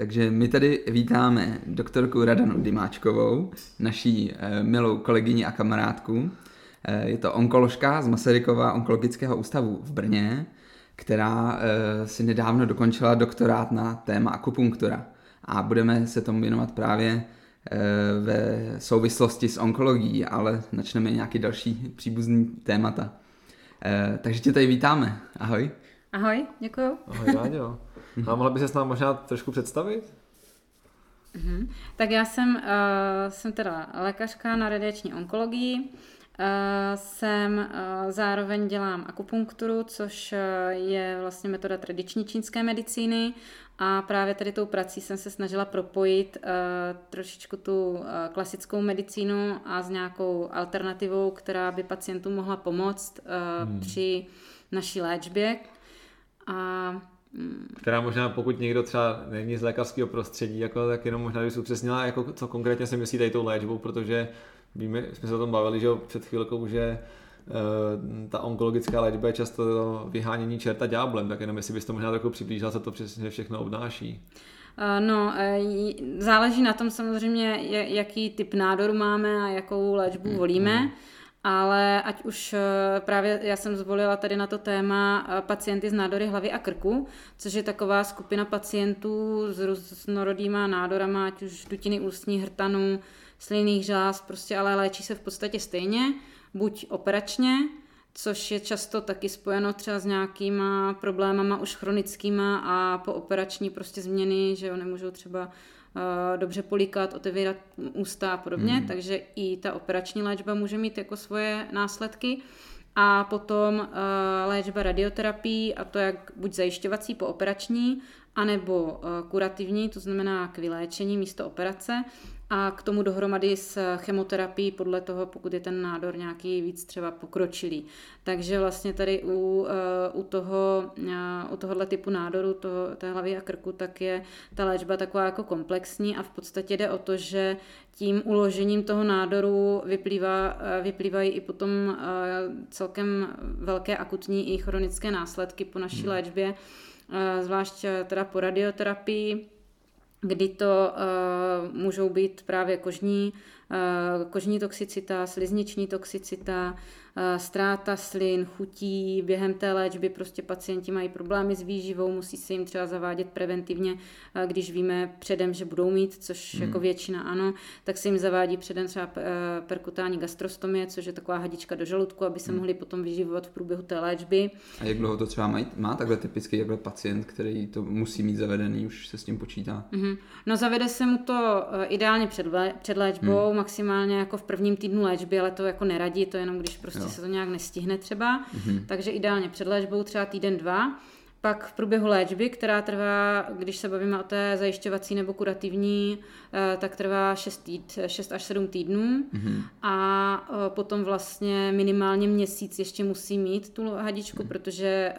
Takže my tady vítáme doktorku Radanu Dimáčkovou, naší e, milou kolegyni a kamarádku. E, je to onkoložka z Masarykova onkologického ústavu v Brně, která e, si nedávno dokončila doktorát na téma akupunktura. A budeme se tomu věnovat právě ve souvislosti s onkologií, ale načneme nějaký další příbuzný témata. Takže tě tady vítáme. Ahoj. Ahoj, děkuji. Ahoj, Ráďo. A mohla by se s námi možná trošku představit? Mm-hmm. Tak já jsem, uh, jsem teda lékařka na radiační onkologii, uh, jsem uh, zároveň dělám akupunkturu, což uh, je vlastně metoda tradiční čínské medicíny a právě tady tou prací jsem se snažila propojit uh, trošičku tu uh, klasickou medicínu a s nějakou alternativou, která by pacientům mohla pomoct uh, hmm. při naší léčbě. A která možná, pokud někdo třeba není z lékařského prostředí, jako, tak jenom možná bys upřesnila, jako, co konkrétně se myslí tady tou léčbou, protože víme, jsme se o tom bavili, že před chvílkou, že uh, ta onkologická léčba je často vyhánění čerta ďáblem, tak jenom jestli bys to možná trochu přiblížila, co to přesně všechno obnáší. Eh, no, eh, záleží na tom samozřejmě, jaký typ nádoru máme a jakou léčbu mm, volíme. Mm ale ať už eh, právě já jsem zvolila tady na to téma eh, pacienty s nádory hlavy a krku, což je taková skupina pacientů s různorodýma nádorama, ať už dutiny ústní, hrtanů, slinných žláz, prostě ale léčí se v podstatě stejně, buď operačně, což je často taky spojeno třeba s nějakýma problémama už chronickýma a po operační prostě změny, že jo, nemůžou třeba dobře polikat, otevírat ústa a podobně, hmm. takže i ta operační léčba může mít jako svoje následky. A potom uh, léčba radioterapii, a to jak buď zajišťovací po operační, anebo uh, kurativní, to znamená k vyléčení místo operace, a k tomu dohromady s chemoterapií podle toho, pokud je ten nádor nějaký víc třeba pokročilý. Takže vlastně tady u, eh, u, toho, eh, u tohohle typu nádoru, to, té hlavy a krku, tak je ta léčba taková jako komplexní a v podstatě jde o to, že tím uložením toho nádoru vyplývá, eh, vyplývají i potom celkem velké akutní i chronické následky po naší hmm. léčbě, zvlášť teda po radioterapii, kdy to uh, můžou být právě kožní, kožní toxicita, slizniční toxicita, Eh, ztráta slin, chutí, během té léčby prostě pacienti mají problémy s výživou, musí se jim třeba zavádět preventivně, eh, když víme předem, že budou mít, což hmm. jako většina ano, tak se jim zavádí předem třeba eh, perkutální gastrostomie, což je taková hadička do žaludku, aby se hmm. mohli potom vyživovat v průběhu té léčby. A jak dlouho to třeba má, má takhle typický jakhle pacient, který to musí mít zavedený, už se s tím počítá? Hmm. No zavede se mu to ideálně před, před léčbou, hmm. Maximálně jako v prvním týdnu léčby, ale to jako neradí, to jenom když prostě jo. se to nějak nestihne třeba, mm-hmm. takže ideálně před léčbou třeba týden, dva. Pak v průběhu léčby, která trvá, když se bavíme o té zajišťovací nebo kurativní, eh, tak trvá 6, týd, 6 až 7 týdnů mm-hmm. a eh, potom vlastně minimálně měsíc ještě musí mít tu hadičku, mm-hmm. protože eh,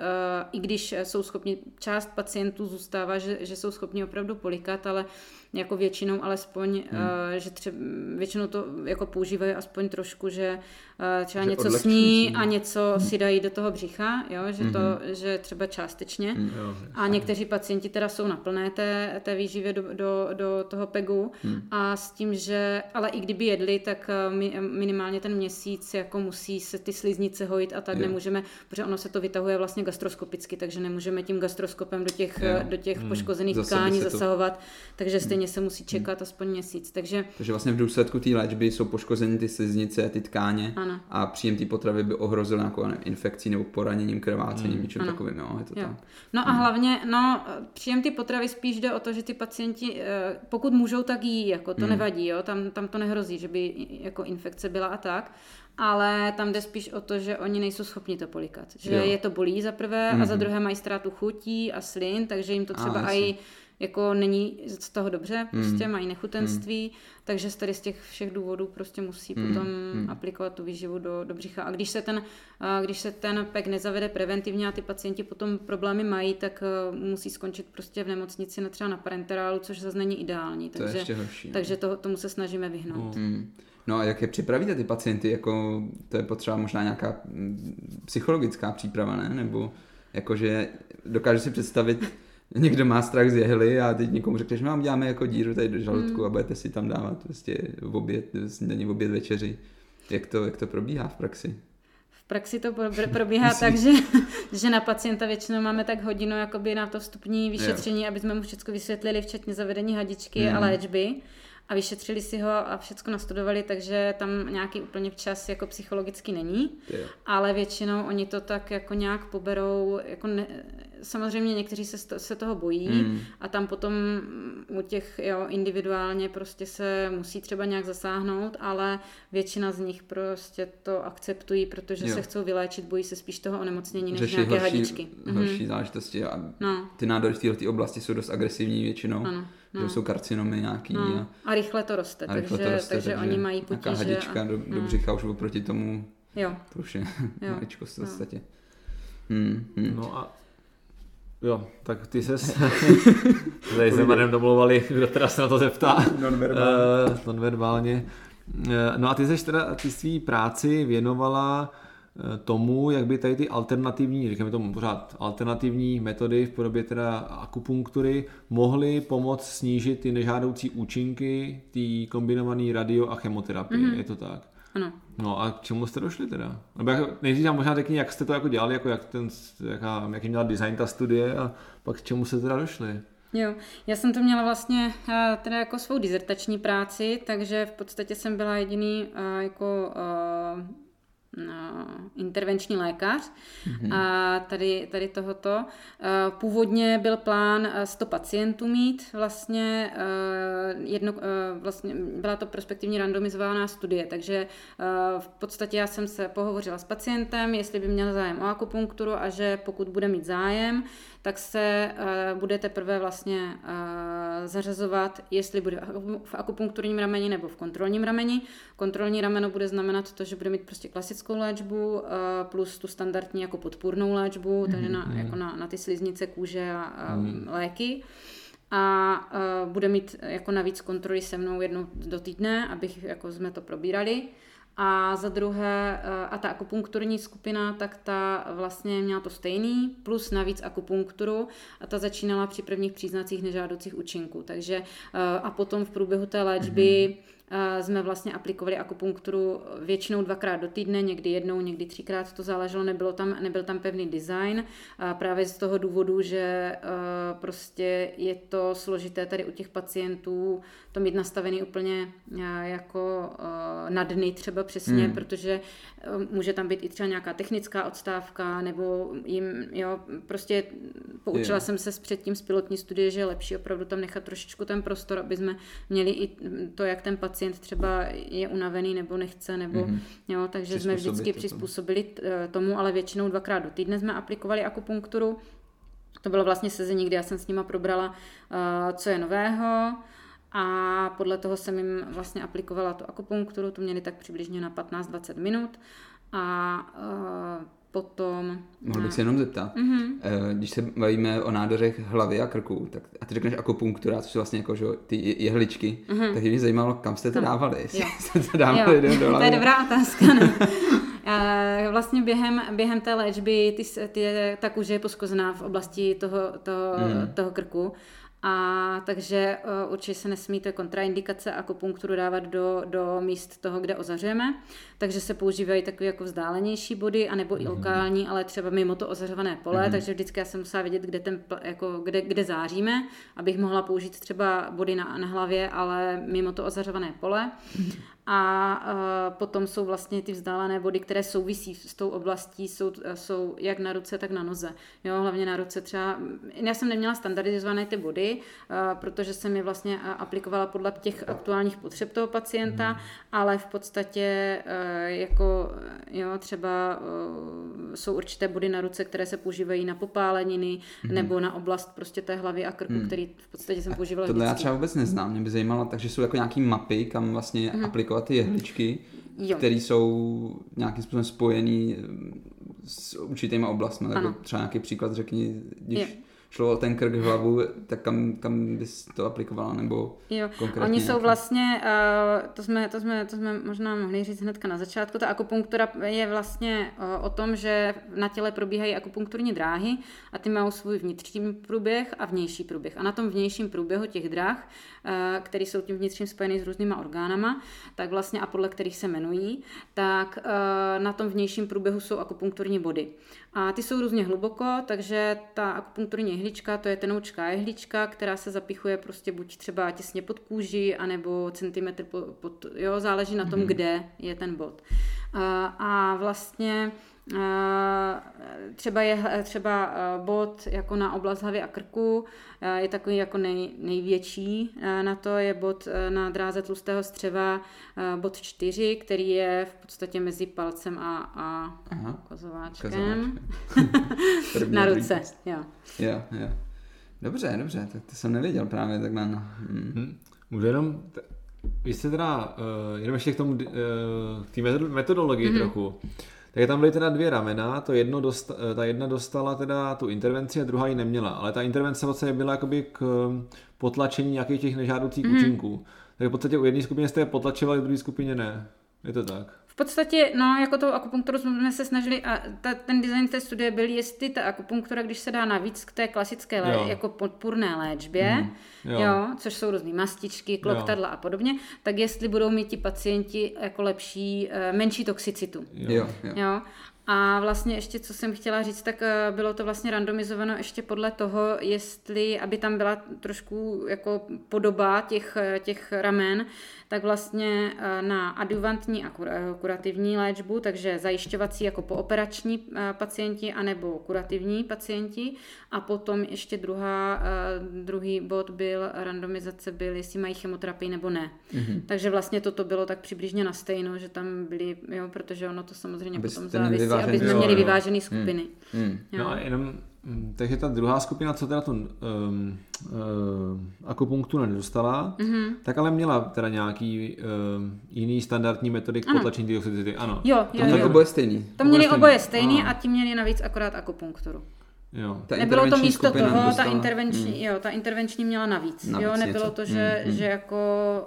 i když jsou schopni, část pacientů zůstává, že, že jsou schopni opravdu polikat, ale jako většinou alespoň, hmm. uh, že třeba většinou to jako používají aspoň trošku, že uh, třeba že něco sní a něco hmm. si dají do toho břicha, jo, že hmm. to, že třeba částečně. Hmm. A někteří pacienti teda jsou na plné té, té výživě do, do, do toho PEGu hmm. a s tím, že, ale i kdyby jedli, tak mi, minimálně ten měsíc jako musí se ty sliznice hojit a tak jo. nemůžeme, protože ono se to vytahuje vlastně gastroskopicky, takže nemůžeme tím gastroskopem do těch, jo. do těch hmm. poškozených Zase tkání zasahovat, takže stejně stejně se musí čekat hmm. aspoň měsíc. Takže... Takže vlastně v důsledku té léčby jsou poškozeny ty sliznice, ty tkáně ano. A příjem té potravy by ohrozil nějakou nevím, infekcí nebo poraněním, krvácením, Hmm. něčím Ano. takovým, jo, je to Jo. tak. No a hlavně, no, příjem ty potravy spíš jde o to, že ty pacienti, eh, pokud můžou, tak jí, jako to Hmm. nevadí, jo, tam, tam to nehrozí, že by jako infekce byla a tak, ale tam jde spíš o to, že oni nejsou schopni to polikat, že Jo. je to bolí za prvé a za Mhm. druhé mají ztrátu chutí a slin, takže jim to třeba i jako není z toho dobře, prostě Mm. mají nechutenství, takže z tady z těch všech důvodů prostě musí Mm, potom mm. aplikovat tu výživu do, do břicha. A když se ten, když se ten PEK nezavede preventivně a ty pacienti potom problémy mají, tak eh, musí skončit prostě v nemocnici na třeba na parenterálu, což zase není ideální. To je Takže, ještě horší. jo. takže to, tomu se snažíme vyhnout. Hmm. No a jak je připravíte ty pacienty, jako to je potřeba možná nějaká mm, psychologická příprava, ne? Nebo jakože dokážu si představit, někdo má strach z jehly a teď někomu řekneš, no vám děláme jako díru tady do žaludku Hmm. a budete si tam dávat prostě v oběd, snídaní, v oběd, večeři. Jak to, jak to probíhá v praxi? V praxi to pro- probíhá tak, že, že na pacienta většinou máme tak hodinu jakoby na to vstupní vyšetření, aby jsme mu všechno vysvětlili, včetně zavedení hadičky a Mhm. léčby. A vyšetřili si ho a všechno nastudovali, takže tam nějaký úplně včas jako psychologicky není. Jo. Ale většinou oni to tak jako nějak poberou, jako ne, samozřejmě někteří se, se toho bojí Mm. a tam potom u těch jo, individuálně prostě se musí třeba nějak zasáhnout, ale většina z nich prostě to akceptují, protože Jo. se chcou vyléčit, bojí se spíš toho onemocnění než Řeší nějaké horší, hadičky. horší záležitosti a No, ty nádory v této oblasti jsou dost agresivní většinou, ano. Že No. jsou karcinomy nějaký No. a, A rychle to roste, a rychle takže, to roste, takže, oni mají nějaká potíže. hadička A, do, do no. břicha už oproti tomu, Jo, to už je Jo. maličko v Jo. podstatě. Hmm, hmm. No a jo, tak ty ses tady s Zemanem domluvali, kdo teda se na to zeptá. Nonverbálně. Eh, nonverbálně. Eh, No a ty seš teda ty svý práci věnovala tomu, jak by tady ty alternativní, říkáme tomu pořád, alternativní metody v podobě teda akupunktury mohly pomoct snížit ty nežádoucí účinky té kombinované radio a chemoterapie. Mhm. Je to tak? ano. No a k čemu jste došli teda? Nebo jako, nejdřív nám možná řekni, jak jste to jako dělali, jako jak ten, jaká, jaký měla design ta studie a pak k čemu jste teda došli? Jo, já jsem to měla vlastně eh, teda jako svou dizertační práci, takže v podstatě jsem byla jediný eh, jako eh, intervenční lékař a tady, tady tohoto. Eh, Původně byl plán eh, 100 pacientů mít, vlastně, eh, jedno, eh, vlastně byla to prospektivní randomizovaná studie, takže eh, v podstatě já jsem se pohovořila s pacientem, jestli by měl zájem o akupunkturu a že pokud bude mít zájem, tak se uh, bude teprve vlastně uh, zařazovat, jestli bude v aku- v akupunkturním rameni nebo v kontrolním rameni. Kontrolní rameno bude znamenat to, že bude mít prostě klasickou léčbu uh, plus tu standardní jako podpůrnou léčbu, takže na, jako na, na ty sliznice kůže a, a léky a uh, bude mít jako navíc kontroly se mnou jednou do týdne, abych jako jsme to probírali. A za druhé, eh, a ta akupunkturní skupina, tak ta vlastně měla to stejný, plus navíc akupunkturu a ta začínala při prvních příznacích nežádoucích účinků. Takže eh, a potom v průběhu té léčby eh, jsme vlastně aplikovali akupunkturu většinou dvakrát do týdne, někdy jednou, někdy třikrát, to záleželo, nebylo tam, nebyl tam pevný design, a právě z toho důvodu, že eh, prostě je to složité tady u těch pacientů to mít nastavený úplně eh, jako eh, na dny třeba přesně, Hmm. protože eh, může tam být i třeba nějaká technická odstávka, nebo jim, jo, prostě poučila Jo. jsem se s předtím z pilotní studie, že je lepší opravdu tam nechat trošičku ten prostor, aby jsme měli i to, jak ten pacient třeba je unavený nebo nechce, nebo Mhm. jo, takže jsme vždycky to přizpůsobili eh, tomu, ale většinou dvakrát do týdne jsme aplikovali akupunkturu. To bylo vlastně sezení, kdy já jsem s nima probrala, eh, co je nového a podle toho jsem jim vlastně aplikovala tu akupunkturu, tu měli tak přibližně na 15-20 minut a eh, potom... Mohl bych se jenom zeptat, Mhm. Eh, když se bavíme o nádorech hlavy a krku, tak a ty řekneš akupunktura, což je vlastně jako že, jo, ty je- jehličky, tak mě zajímalo, kam jste to dávali, jestli Jo. jste to dávali do, do to je hlavy. dobrá otázka. Ne? Eh, Vlastně během, během té léčby ty, ty, ta kůže je poskozená v oblasti toho, toho, Mhm. toho krku. A takže uh, určitě se nesmíte kontraindikace akupunkturu dávat do, do míst toho, kde ozařujeme. takže se používají takové jako vzdálenější body, anebo mm-hmm. i lokální, ale třeba mimo to ozařované pole, mm-hmm. takže vždycky já jsem musela vědět, kde, ten, jako, kde, kde záříme, abych mohla použít třeba body na, na hlavě, ale mimo to ozařované pole. Mm-hmm a uh, potom jsou vlastně ty vzdálené body, které souvisí s tou oblastí, jsou, jsou jak na ruce, tak na noze. Jo, hlavně na ruce třeba, já jsem neměla standardizované ty body, uh, protože jsem je vlastně aplikovala podle těch aktuálních potřeb toho pacienta, mm. ale v podstatě jako, jo, třeba jsou určité body na ruce, které se používají na popáleniny mm. nebo na oblast prostě té hlavy a krku, mm. který v podstatě jsem používala Tohle vždycky. já třeba vůbec neznám, mě by zajímalo, takže jsou jako nějaký mapy, kam vlastně mm. aplikovat aplikovat ty jehličky, které jsou nějakým způsobem spojený s určitýma oblastmi. Jako třeba nějaký příklad řekni, když jo šlo o ten krk hlavu, tak kam, kam bys to aplikovala, nebo jo. konkrétně? Oni jsou vlastně, uh, to, jsme, to, jsme, to jsme možná mohli říct hnedka na začátku, ta akupunktura je vlastně uh, o tom, že na těle probíhají akupunkturní dráhy a ty mají svůj vnitřní průběh a vnější průběh. A na tom vnějším průběhu těch dráh, uh, které jsou tím vnitřním spojený s různýma orgánama, tak vlastně a podle kterých se jmenují, tak na tom vnějším průběhu jsou akupunkturní body. A ty jsou různě hluboko, takže ta akupunkturní jehlička, to je tenoučká jehlička, která se zapichuje prostě buď třeba těsně pod kůži, anebo centimetr pod, pod jo, záleží na tom, mm-hmm. kde je ten bod. A, a vlastně Třeba je třeba bod jako na oblast hlavy a krku, je takový jako nej, největší. Na to je bod na dráze tlustého střeva, bod 4, který je v podstatě mezi palcem a, a Aha, kozováčkem. na ruce, jo. Jo, jo. Dobře, dobře, tak to jsem nevěděl právě takhle. No. Hmm. Hmm. Můžu jenom, vy jste teda, uh, jenom ještě k tomu, uh, k té metodologii mm-hmm. trochu. Tak tam byly teda dvě ramena, to jedno dosta, eh, ta jedna dostala teda tu intervenci a druhá ji neměla, ale ta intervence vlastně byla jakoby k eh, potlačení nějakých těch nežádoucích mm. účinků. Takže v podstatě u jedné skupiny jste je potlačovali, v druhé skupině ne. Je to tak? V podstatě, no, jako tou akupunkturu jsme se snažili, a ta, ten design té studie byl, jestli ta akupunktura, když se dá navíc k té klasické lé, jako podpůrné léčbě, mm, jo. jo. což jsou různé mastičky, kloktadla jo. a podobně, tak jestli budou mít ti pacienti jako lepší, eh, menší toxicitu. Jo. Jo. jo. A vlastně ještě, co jsem chtěla říct, tak eh, bylo to vlastně randomizováno ještě podle toho, jestli, aby tam byla trošku jako podoba těch, eh, těch ramen, tak vlastně eh, na adjuvantní a kurativní léčbu, takže zajišťovací jako pooperační pacienti anebo kurativní pacienti a potom ještě druhá, druhý bod byl, randomizace byl, jestli mají chemoterapii nebo ne. Mm-hmm. Takže vlastně toto bylo tak přibližně na stejno, že tam byli, jo, protože ono to samozřejmě Aby potom závisí aby jsme měli vyvážené hmm. skupiny. Hmm. Hmm. No a jenom, mm, takže ta druhá skupina, co teda tu um, um, akupunkturu nedostala, mm-hmm. tak ale měla teda nějaký um, jiný standardní metody k potlačení toxicity. Ano. Jo, jo, to jo. oboje stejný. To měli oboje stejný a ti měli navíc akorát akupunkturu. Jo. Ta nebylo to místo toho, dostala, ta intervenční, hmm. jo, ta intervenční měla navíc. navíc jo, nebylo něco. to, že, hmm. že jako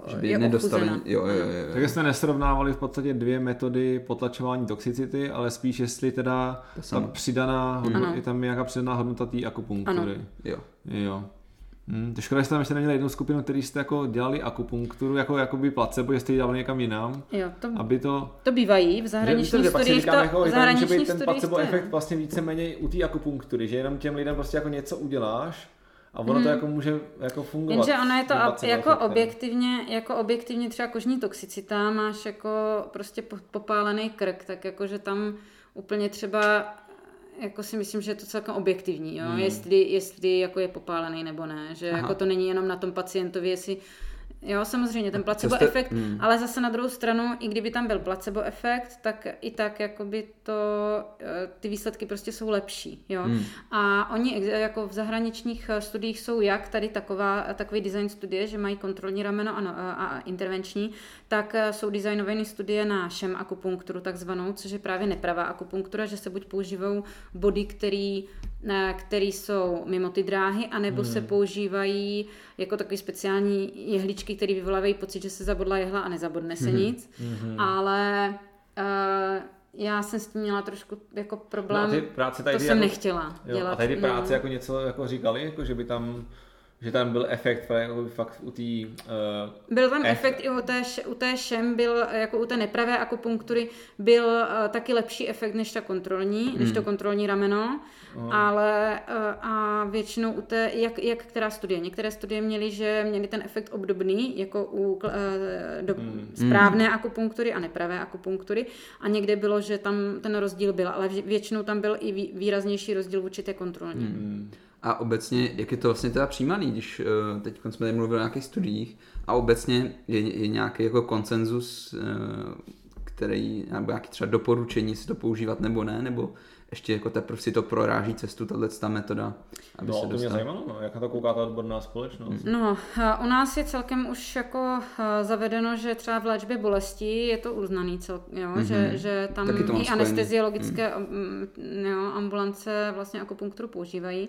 že by je nedostali. Jo, jo, jo, jo. Takže jste nesrovnávali v podstatě dvě metody potlačování toxicity, ale spíš jestli teda ta přidaná, hodnota, je tam nějaká přidaná hodnota té akupunktury. Ano. Jo. Jo. Hmm, to škoda, že jste tam ještě neměli jednu skupinu, který jste jako dělali akupunkturu, jako jakoby placebo, že jste ji dělali někam jinam. Jo, to, aby to... to bývají v zahraničních studiích. To, jako, v zahraničních může být ten placebo efekt vlastně víceméně u té akupunktury, že jenom těm lidem prostě jako něco uděláš a ono hmm. to jako může jako fungovat. Jenže ono je to ab, jako efektem. objektivně, jako objektivně třeba kožní toxicita, máš jako prostě popálený krk, tak jako že tam úplně třeba jako si myslím, že je to celkem objektivní, jo? Hmm. Jestli, jestli jako je popálený nebo ne, že Aha. jako to není jenom na tom pacientovi, jestli Jo, samozřejmě, ten placebo jste... efekt, hmm. ale zase na druhou stranu, i kdyby tam byl placebo efekt, tak i tak jakoby to, eh, ty výsledky prostě jsou lepší, jo. Hmm. A oni jako v zahraničních eh, studiích jsou jak tady taková, takový design studie, že mají kontrolní rameno a, a intervenční, tak eh, jsou designované studie na šem akupunkturu takzvanou, což je právě nepravá akupunktura, že se buď používají body, který které jsou mimo ty dráhy, anebo hmm. se používají jako takový speciální jehličky, které vyvolávají pocit, že se zabodla jehla a nezabodne se hmm. nic. Hmm. Ale uh, já jsem s tím měla trošku jako problém, no ty práce tady to jsem jako, nechtěla jo, dělat. A tady práce no. jako něco jako říkali, jako že by tam že tam byl efekt jako fakt u té... Uh, byl tam F... efekt i u té, u té šem, byl jako u té nepravé akupunktury, byl uh, taky lepší efekt než ta kontrolní, hmm. než to kontrolní rameno, uh. ale uh, a většinou u té, jak, jak která studie, některé studie měly, že měly ten efekt obdobný, jako u uh, do, hmm. správné hmm. akupunktury a nepravé akupunktury a někde bylo, že tam ten rozdíl byl, ale většinou tam byl i výraznější rozdíl vůči té kontrolní. Hmm. A obecně, jak je to vlastně teda přijímaný, když uh, teď jsme tady mluvili o nějakých studiích a obecně je, je nějaký jako konsenzus, uh, který, nebo nějaký třeba doporučení si to používat nebo ne, nebo ještě jako teprve si to proráží cestu, tahle ta metoda, aby no, se dostal. to mě zajímalo, no, jak na to kouká ta odborná společnost. No, u nás je celkem už jako zavedeno, že třeba v léčbě bolesti je to uznaný cel, jo, mm-hmm. že, že tam i anesteziologické mm. jo, ambulance vlastně akupunkturu používají.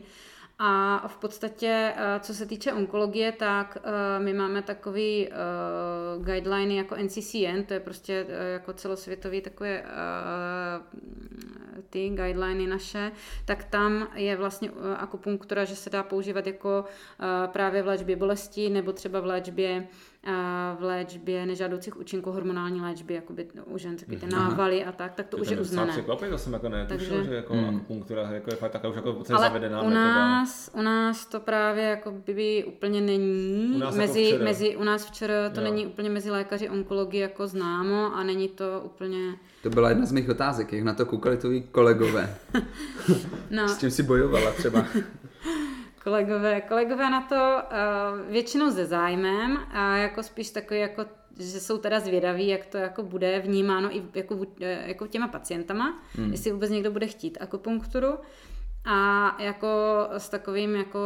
A v podstatě, eh, co se týče onkologie, tak eh, my máme takový uh, guideliny jako NCCN, to je prostě jako celosvětový takové ty guideliny naše, tak tam je vlastně akupunktura, že se dá používat jako právě v léčbě bolesti nebo třeba v léčbě v léčbě nežádoucích účinků hormonální léčby, jakoby u žen, taky ty návaly a tak, tak to, to už je uznané. Překvapit, to jsem jako netušil, Takže, že jako hmm. akupunktura jako je fakt taková už jako Ale zavedená u nás, metoda. u nás to právě jako by úplně není. U nás mezi, jako mezi, u nás včera to jo. není úplně mezi lékaři onkologie jako známo a není to úplně... To byla jedna z mých otázek, jak na to koukali tvoji kolegové. no. S tím si bojovala třeba. kolegové, kolegové na to uh, většinou se zájmem a jako spíš takový jako že jsou teda zvědaví, jak to jako bude vnímáno i jako, eh, jako těma pacientama, hmm. jestli vůbec někdo bude chtít akupunkturu a jako s takovým, jako,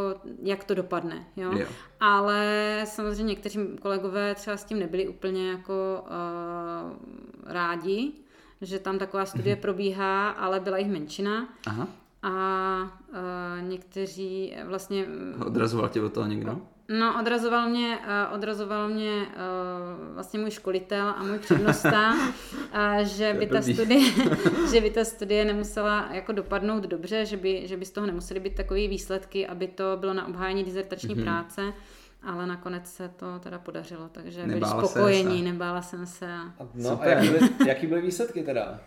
jak to dopadne. Jo? Yeah. Ale samozřejmě někteří kolegové třeba s tím nebyli úplně jako uh, rádi, že tam taková studie mm-hmm. probíhá, ale byla jich menšina. Aha a uh, někteří vlastně... Odrazoval tě od toho někdo? No, odrazoval mě, uh, odrazoval mě uh, vlastně můj školitel a můj přednosta, uh, že, by ta studie, že by ta studie nemusela jako dopadnout dobře, že by, že by z toho nemusely být takové výsledky, aby to bylo na obhájení dizertační mm-hmm. práce. Ale nakonec se to teda podařilo, takže nebála byli spokojení, se, nebála jsem se. No Super. a jaký byly, jaký byly výsledky teda?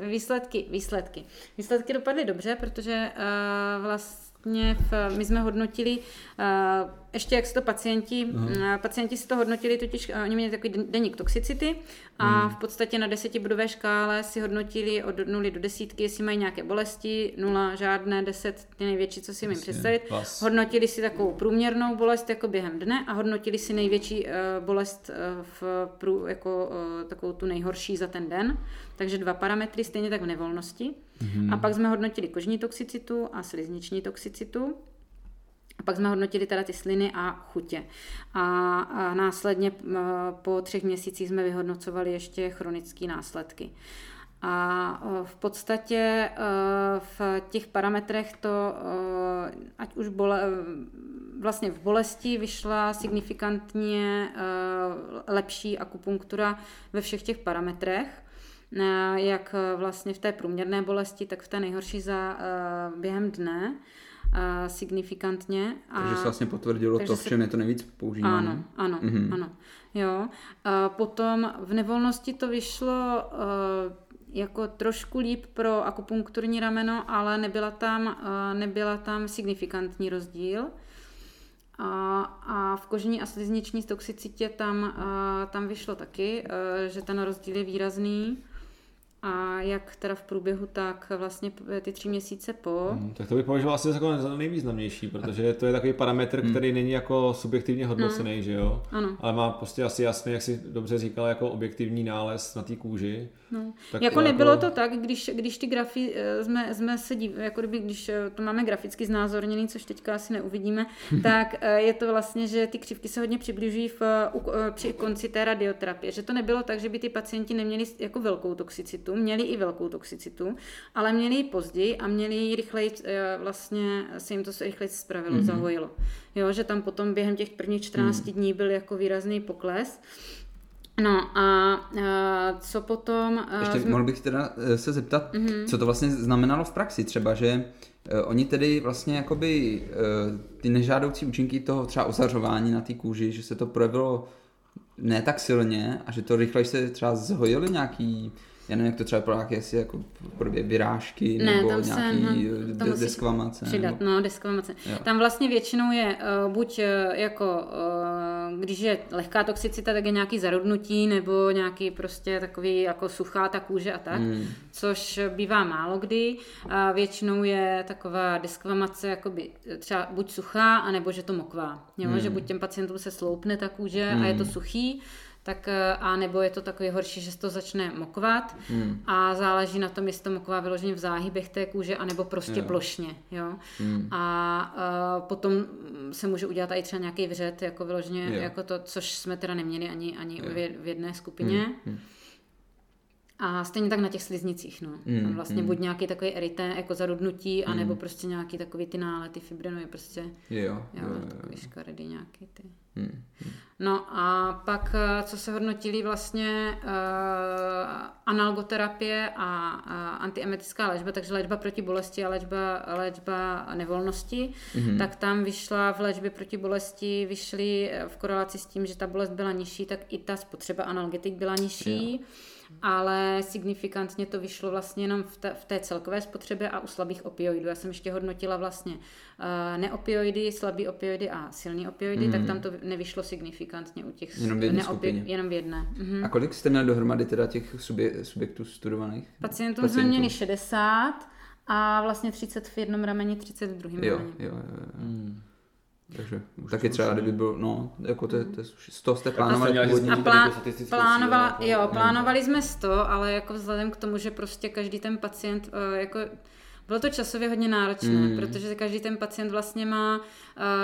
Výsledky, výsledky. Výsledky dopadly dobře, protože uh, vlastně v, my jsme hodnotili uh, ještě jak se to pacienti, uh, pacienti si to hodnotili, totiž uh, oni měli takový deník toxicity a hmm. v podstatě na desetibodové škále si hodnotili od nuly do desítky, jestli mají nějaké bolesti, nula, žádné, deset, ty největší, co si jim představit. Pas. Hodnotili si takovou průměrnou bolest jako během dne a hodnotili si největší uh, bolest uh, v prů, jako uh, takovou tu nejhorší za ten den. Takže dva parametry, stejně tak v nevolnosti. Hmm. A pak jsme hodnotili kožní toxicitu a slizniční toxicitu. A pak jsme hodnotili teda ty sliny a chutě. A, a následně po třech měsících jsme vyhodnocovali ještě chronické následky. A v podstatě v těch parametrech to, ať už bole, vlastně v bolesti vyšla signifikantně lepší akupunktura ve všech těch parametrech jak vlastně v té průměrné bolesti, tak v té nejhorší za během dne signifikantně. A, takže se vlastně potvrdilo to, v čem se... je to nejvíc používáno. Ano, ano, mm-hmm. ano. Jo. A potom v nevolnosti to vyšlo uh, jako trošku líp pro akupunkturní rameno, ale nebyla tam, uh, nebyla tam signifikantní rozdíl. A, a v kožní a slizniční toxicitě tam, uh, tam vyšlo taky, uh, že ten rozdíl je výrazný a jak teda v průběhu, tak vlastně ty tři měsíce po. Hmm, tak to bych považoval asi jako za nejvýznamnější, protože to je takový parametr, hmm. který není jako subjektivně hodnocený, no. že jo? Ano. Ale má prostě asi jasný, jak si dobře říkal, jako objektivní nález na té kůži. No. Tak jako to nebylo jako... to tak, když, když ty grafy eh, jsme, jsme se dív, jako kdyby, když eh, to máme graficky znázorněný, což teďka asi neuvidíme, tak eh, je to vlastně, že ty křivky se hodně přibližují v, při konci té radioterapie. Že to nebylo tak, že by ty pacienti neměli jako velkou toxicitu, měli i velkou toxicitu, ale měli ji později a měli ji rychleji, vlastně se jim to rychleji spravilo, mm-hmm. zahojilo. Jo, že tam potom během těch prvních 14 mm. dní byl jako výrazný pokles. No a uh, co potom... Uh, Ještě jsme... mohl bych teda eh, se zeptat, mm-hmm. co to vlastně znamenalo v praxi třeba, že uh, oni tedy vlastně jakoby uh, ty nežádoucí účinky toho třeba ozařování na té kůži, že se to projevilo ne tak silně a že to rychleji se třeba zhojily nějaký já nevím, jak to třeba pro nějaké asi jako podobě vyrážky ne, nebo tam nějaký se, no, de- deskvamace. Přidat, nebo... no, deskvamace. Jo. Tam vlastně většinou je uh, buď uh, jako, uh, když je lehká toxicita, tak je nějaký zarudnutí nebo nějaký prostě takový jako suchá ta kůže a tak, hmm. což bývá málo kdy. A většinou je taková deskvamace jakoby třeba buď suchá, anebo že to mokvá. Jo? Hmm. Že buď těm pacientům se sloupne ta kůže hmm. a je to suchý, tak a nebo je to takový horší, že se to začne mokvat hmm. a záleží na tom, jestli to mokvá vyloženě v záhybech té kůže, anebo prostě jo. plošně, jo. Hmm. A, a potom se může udělat i třeba nějaký vřet, jako vyloženě, jo. jako to, což jsme teda neměli ani, ani v jedné skupině. Hmm. Hmm. A stejně tak na těch sliznicích, no. Mm, Tam vlastně mm. buď nějaký takový erité, jako zarudnutí, mm. anebo prostě nějaký takový ty nálety fibrinoje, prostě. Jo, jo, jo, jo takový škaredý nějaký ty. Mm. No a pak, eh, co se hodnotili vlastně uh, analgoterapie a uh, antiemetická léčba, takže léčba proti bolesti a léčba, léčba nevolnosti, mm. tak tam vyšla v léčbě proti bolesti, vyšly v korelaci s tím, že ta bolest byla nižší, tak i ta spotřeba analgetik byla nižší. Jo ale signifikantně to vyšlo vlastně jenom v, ta, v té celkové spotřebě a u slabých opioidů. Já jsem ještě hodnotila vlastně uh, neopioidy, slabý opioidy a silný opioidy, mm. tak tam to nevyšlo signifikantně u těch jenom v jedné neopi- Jenom v jedné. Mhm. A kolik jste měli dohromady teda těch subje- subjektů studovaných? Pacientů, Pacientů jsme měli 60 a vlastně 30 v jednom rameni, 30 v druhém jo, rameni. Jo, jo, jo. Hmm. Takže taky třeba, kdyby byl, no, jako to, to, to jste plánovali původně. A plán, plánovala, jako, jo, plánovali jsme 100, ale jako vzhledem k tomu, že prostě každý ten pacient, eh, jako bylo to časově hodně náročné, mm. protože každý ten pacient vlastně má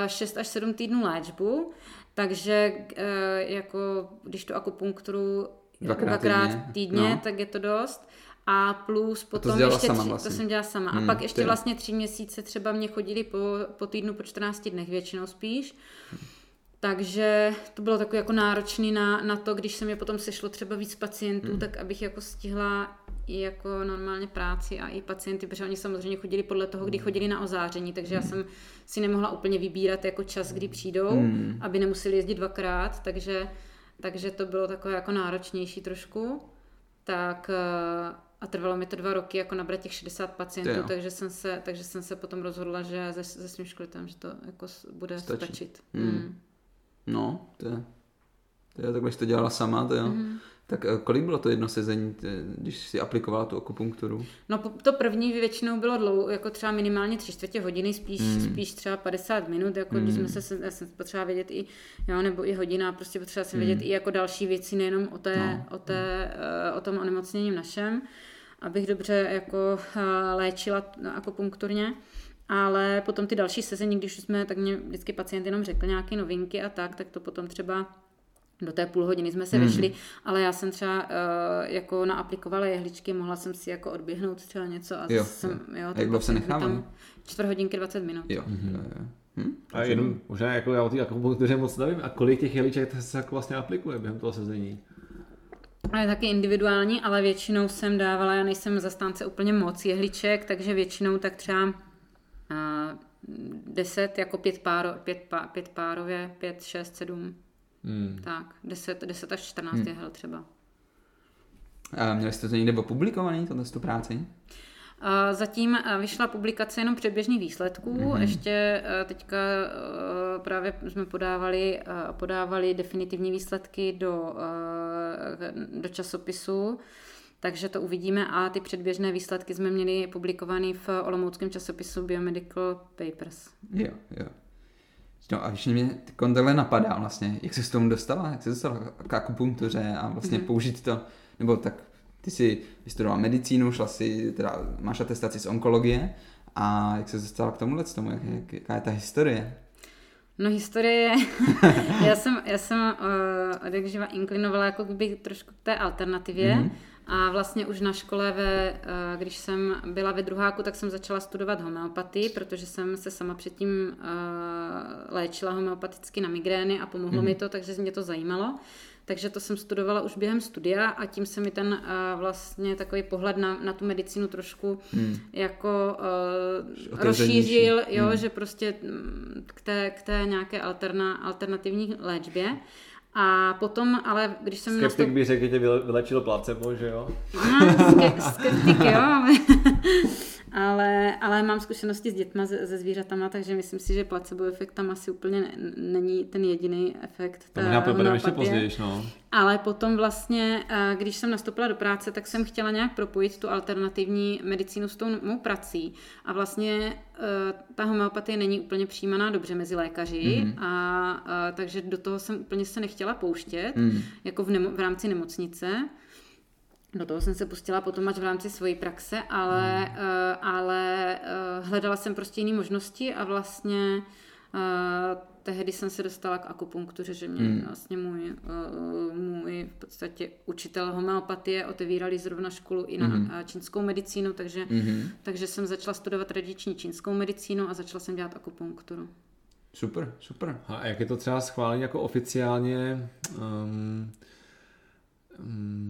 6 eh, až 7 týdnů léčbu, takže eh, jako když tu akupunkturu dvakrát, dvakrát týdně, týdně no. tak je to dost. A plus potom a to ještě sama tři, vlastně. to jsem dělala sama. Hmm, a pak ještě vlastně tři měsíce třeba mě chodili po, po týdnu po 14 dnech většinou spíš. Takže to bylo takové jako náročné na, na to, když se mi potom sešlo třeba víc pacientů, hmm. tak abych jako stihla i jako normálně práci a i pacienty, protože oni samozřejmě chodili podle toho, kdy chodili na ozáření, takže já hmm. jsem si nemohla úplně vybírat jako čas, kdy přijdou, hmm. aby nemuseli jezdit dvakrát, takže, takže to bylo takové jako náročnější trošku. Tak a trvalo mi to dva roky jako nabrat těch 60 pacientů, takže jsem, se, takže jsem se potom rozhodla, že se, se svým školitem, že to jako bude Stačí. stačit. Hmm. Mm. No, to je, to je jsi to dělala sama, to jo. Mm. Tak eh, kolik bylo to jedno sezení, když si aplikovala tu akupunkturu? No to první většinou bylo dlouho, jako třeba minimálně tři čtvrtě hodiny, spíš, mm. spíš třeba 50 minut, jako mm. když jsme se, já jsem potřeba vědět i, jo, nebo i hodina, prostě potřeba jsem vědět mm. i jako další věci, nejenom o, té, no. o, té, mm. o tom onemocnění našem abych dobře jako eh, léčila akupunkturně. Ale potom ty další sezení, když jsme, tak mě vždycky pacient jenom řekl nějaké novinky a tak, tak to potom třeba do té půl hodiny jsme se hmm. vešli, ale já jsem třeba uh, jako naaplikovala jehličky, mohla jsem si jako odběhnout třeba něco a jo, jsem, jo. a jak dlouho se nechává? Čtvrt hodinky 20 minut. Jo, mm-hmm. Hm? A jenom, možná jako já o té akupunktuře moc nevím, a kolik těch jehliček se jako vlastně aplikuje během toho sezení? A je taky individuální, ale většinou jsem dávala, já nejsem zastánce úplně moc jehliček, takže většinou tak třeba uh, deset, jako pět, páro, pět, pá, pět párově, pět, šest, sedm. Hmm. Tak, deset, deset až čtrnáct hmm. jehel třeba. A měli jste to někde opublikovaný, tohle tu práci? Zatím vyšla publikace jenom předběžných výsledků. Mm-hmm. Ještě teďka právě jsme podávali, podávali definitivní výsledky do, do časopisu, takže to uvidíme a ty předběžné výsledky jsme měli publikovaný v olomouckém časopisu Biomedical Papers. Jo, jo. No a ještě mě kontakle napadá vlastně, jak se s tomu dostala, jak se dostala k akupunktuře a vlastně mm-hmm. použít to, nebo tak ty jsi vystudoval medicínu, šla si, teda máš atestaci z onkologie a jak se dostala k tomuhle, tomu, jak, jak, jaká je ta historie? No historie, já jsem, já jsem uh, od jak živa inklinovala jako by trošku k té alternativě mm-hmm. A vlastně už na škole, ve, uh, když jsem byla ve druháku, tak jsem začala studovat homeopatii, protože jsem se sama předtím uh, léčila homeopaticky na migrény a pomohlo mm-hmm. mi to, takže mě to zajímalo. takže to jsem studovala už během studia a tím se mi ten uh, vlastně takový pohled na, na tu medicínu trošku hmm. jako uh, rozšířil, jo, hmm. že prostě mm, k té, k té nějaké alterna, alternativní léčbě. A potom, ale když jsem... Skeptik nastup... by řekl, že tě vylečil placebo, že jo? No, skeptik, jo, ale ale, ale mám zkušenosti s dětma, se, se zvířatama, takže myslím si, že placebo efekt tam asi úplně ne, není ten jediný efekt. To možná probereme ještě později, no. Ale potom vlastně, eh, když jsem nastoupila do práce, tak jsem chtěla nějak propojit tu alternativní medicínu s tou mou prací. A vlastně eh, ta homeopatie není úplně přijímaná dobře mezi lékaři, mm-hmm. a, a takže do toho jsem úplně se nechtěla pouštět, mm. jako v, nemo, v rámci nemocnice. Do toho jsem se pustila potom až v rámci své praxe, ale, hmm. uh, ale uh, hledala jsem prostě jiné možnosti a vlastně uh, tehdy jsem se dostala k akupunktuře, že mě hmm. vlastně můj, uh, můj v podstatě učitel homeopatie otevírali zrovna školu i na hmm. čínskou medicínu, takže, hmm. takže jsem začala studovat tradiční čínskou medicínu a začala jsem dělat akupunkturu. Super, super. A jak je to třeba schválení jako oficiálně um,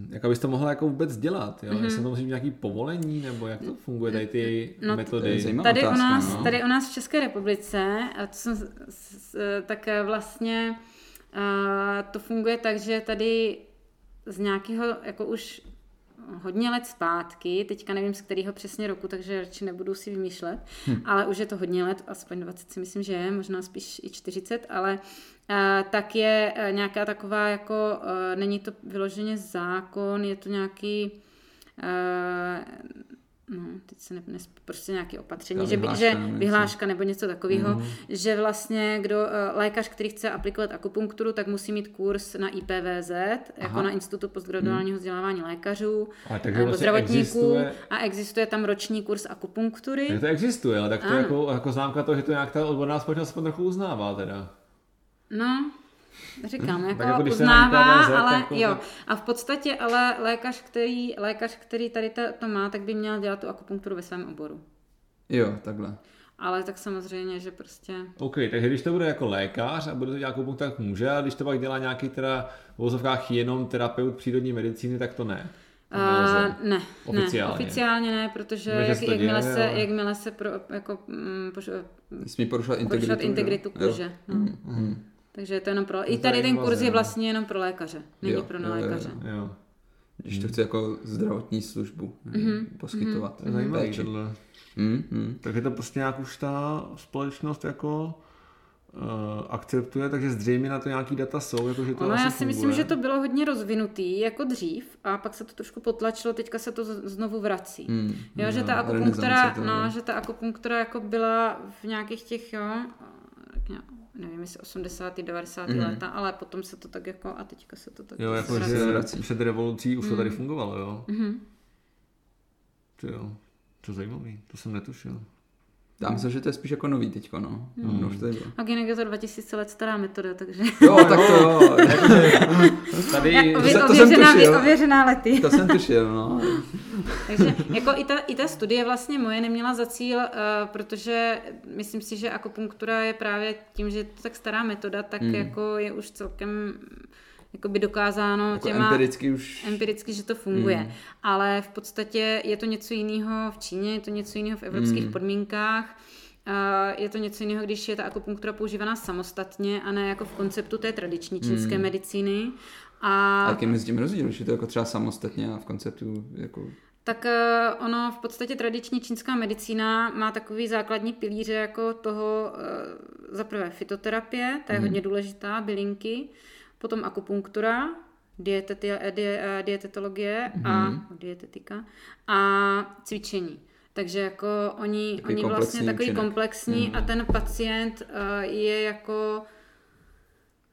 jak abys to mohla jako vůbec dělat, jo? Mm-hmm. Jestli to musí mít nějaký povolení, nebo jak to funguje, tady ty no, metody? Tady, otázka, u nás, no. tady u nás v České republice, a to jsem, tak vlastně to funguje tak, že tady z nějakého jako už hodně let zpátky, teďka nevím z kterého přesně roku, takže radši nebudu si vymýšlet, hm. ale už je to hodně let, aspoň 20 si myslím, že je, možná spíš i 40, ale uh, tak je uh, nějaká taková jako, uh, není to vyloženě zákon, je to nějaký no, teď se ne, ne, prostě nějaké opatření, že, vyhláška, že vyhláška nebo něco takového, mm. že vlastně kdo, uh, lékař, který chce aplikovat akupunkturu, tak musí mít kurz na IPVZ, Aha. jako na Institutu postgraduálního mm. vzdělávání lékařů a takže nebo vlastně zdravotníků existuje... a existuje tam roční kurz akupunktury. Tak to existuje, ale tak to je jako, jako známka toho, že to nějak ta odborná společnost trochu uznává teda. No, Říkám, jako, jako uznává, ale jako... jo. A v podstatě ale lékař, který, lékař, který tady to, to má, tak by měl dělat tu akupunkturu ve svém oboru. Jo, takhle. Ale tak samozřejmě, že prostě... OK, takže když to bude jako lékař a bude to dělat akupunkturu, tak může, a když to pak dělá nějaký teda v vozovkách jenom terapeut přírodní medicíny, tak to ne. Uh, ne, oficiálně. ne, oficiálně ne, protože jak, jakmile, se, jakmile se pro, jako, mm, poš, Smí porušovat integritu, integritu kůže. No. Mm, mm. Takže je to jenom pro... I tady ten kurz je vlastně jenom pro lékaře, není jo, pro nelékaře. Jo, jo, jo. Když to chce jako zdravotní službu mm-hmm. poskytovat. Mm-hmm. Zajímavý mm-hmm. Tak je to prostě nějak už ta společnost jako uh, akceptuje, takže zřejmě na to nějaký data jsou. Jako, že to ono, já si funguje. myslím, že to bylo hodně rozvinutý jako dřív a pak se to trošku potlačilo, teďka se to znovu vrací. Mm, jo, že ta akupunktura, no, že ta akupunktura jako byla v nějakých těch, jo, nevím, jestli 80. 90. Mm. léta, ale potom se to tak jako, a teďka se to tak Jo, jako že před revolucí už mm. to tady mhm. fungovalo, jo? Mm. To jo, to zajímavý, to jsem netušil. Já myslím, že to je spíš jako nový teďko, no. Mm. no už to je. A Ginek je to 2000 let stará metoda, takže... Jo, tak to jo. Tady... Ově, to, to ověřená, jsem tušil. ověřená lety. To jsem tušil, no. takže jako i ta, i ta studie vlastně moje neměla za cíl, uh, protože myslím si, že akupunktura je právě tím, že je to tak stará metoda, tak mm. jako je už celkem jakoby dokázáno jako těma, empiricky už... empiricky, že to funguje. Mm. Ale v podstatě je to něco jiného v Číně, je to něco jiného v evropských mm. podmínkách. Je to něco jiného, když je ta akupunktura používaná samostatně a ne jako v konceptu té tradiční čínské mm. medicíny. A, a jaký mezi tím rozdíl, že to jako třeba samostatně a v konceptu jako... Tak eh, ono v podstatě tradiční čínská medicína má takový základní pilíře jako toho, eh, za prvé fitoterapie, ta je mm. hodně důležitá, bylinky, potom akupunktura, dieteti, die, dietetologie mm-hmm. a mhm. dietetika a cvičení. Takže jako oni, oni vlastně takový komplexní mm. a ten pacient uh, je jako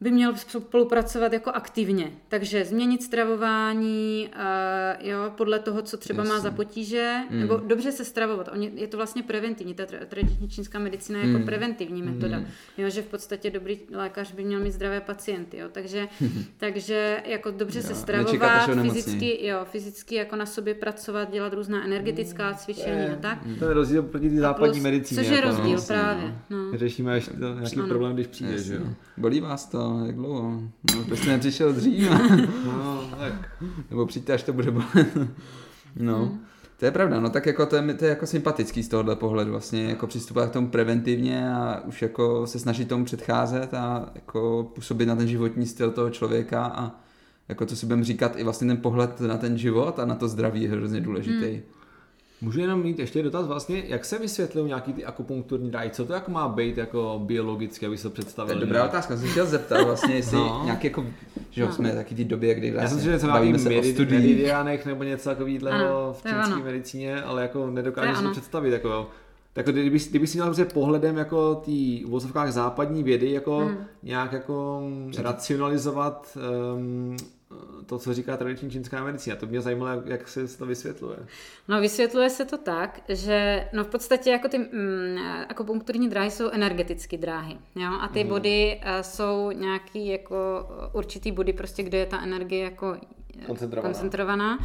by měl spolupracovat jako aktivně. Takže změnit stravování, uh, jo, podle toho, co třeba Jasně. má za potíže, mm. nebo dobře se stravovat. Oni, je to vlastně preventivní, ta tradiční čínská medicína je mm. jako preventivní metoda. Mm. Jo, že v podstatě dobrý lékař by měl mít zdravé pacienty. Jo, takže, takže jako dobře jo, se stravovat, fyzicky, jo, fyzicky jako na sobě pracovat, dělat různá energetická cvičení a tak. To je rozdíl proti západní medicíně. Což je jako rozdíl no, právě. No. Řešíme až to, nějaký Ano. problém, když přijde, že jo. Bolí vás to, jak dlouho? No, proč jste nepřišel dřív? No, tak. Nebo přijďte, až to bude bolet. No, Hmm. to je pravda, no tak jako to je, to je jako sympatický z tohohle pohledu vlastně, jako přistupovat k tomu preventivně a už jako se snažit tomu předcházet a jako působit na ten životní styl toho člověka a jako to si budeme říkat i vlastně ten pohled na ten život a na to zdraví je hrozně důležitý. Hmm. Můžu jenom mít ještě dotaz vlastně, jak se vysvětlují nějaký ty akupunkturní dráhy, co to jako má být jako biologicky, aby se to To je dobrá otázka, jsem se chtěl zeptat vlastně, jestli no. Nějaký jako, že jo, No. jsme taky v té době, kdy Já vlastně jsem si, že něco bavíme nějaký se o studiích. nebo něco takového v čínské medicíně, ale jako nedokážu si to představit. Jako, tak kdyby, kdyby si měl prostě pohledem jako tý v západní vědy jako Hmm. nějak jako racionalizovat um, to, co říká tradiční čínská medicína. To mě zajímalo, jak, jak se to vysvětluje. No vysvětluje se to tak, že no v podstatě jako ty mm, akupunkturní dráhy jsou energetické dráhy, jo? A ty body uh, jsou nějaký jako uh, určitý body prostě, kde je ta energie jako eh, Koncentrovaná. koncentrovaná.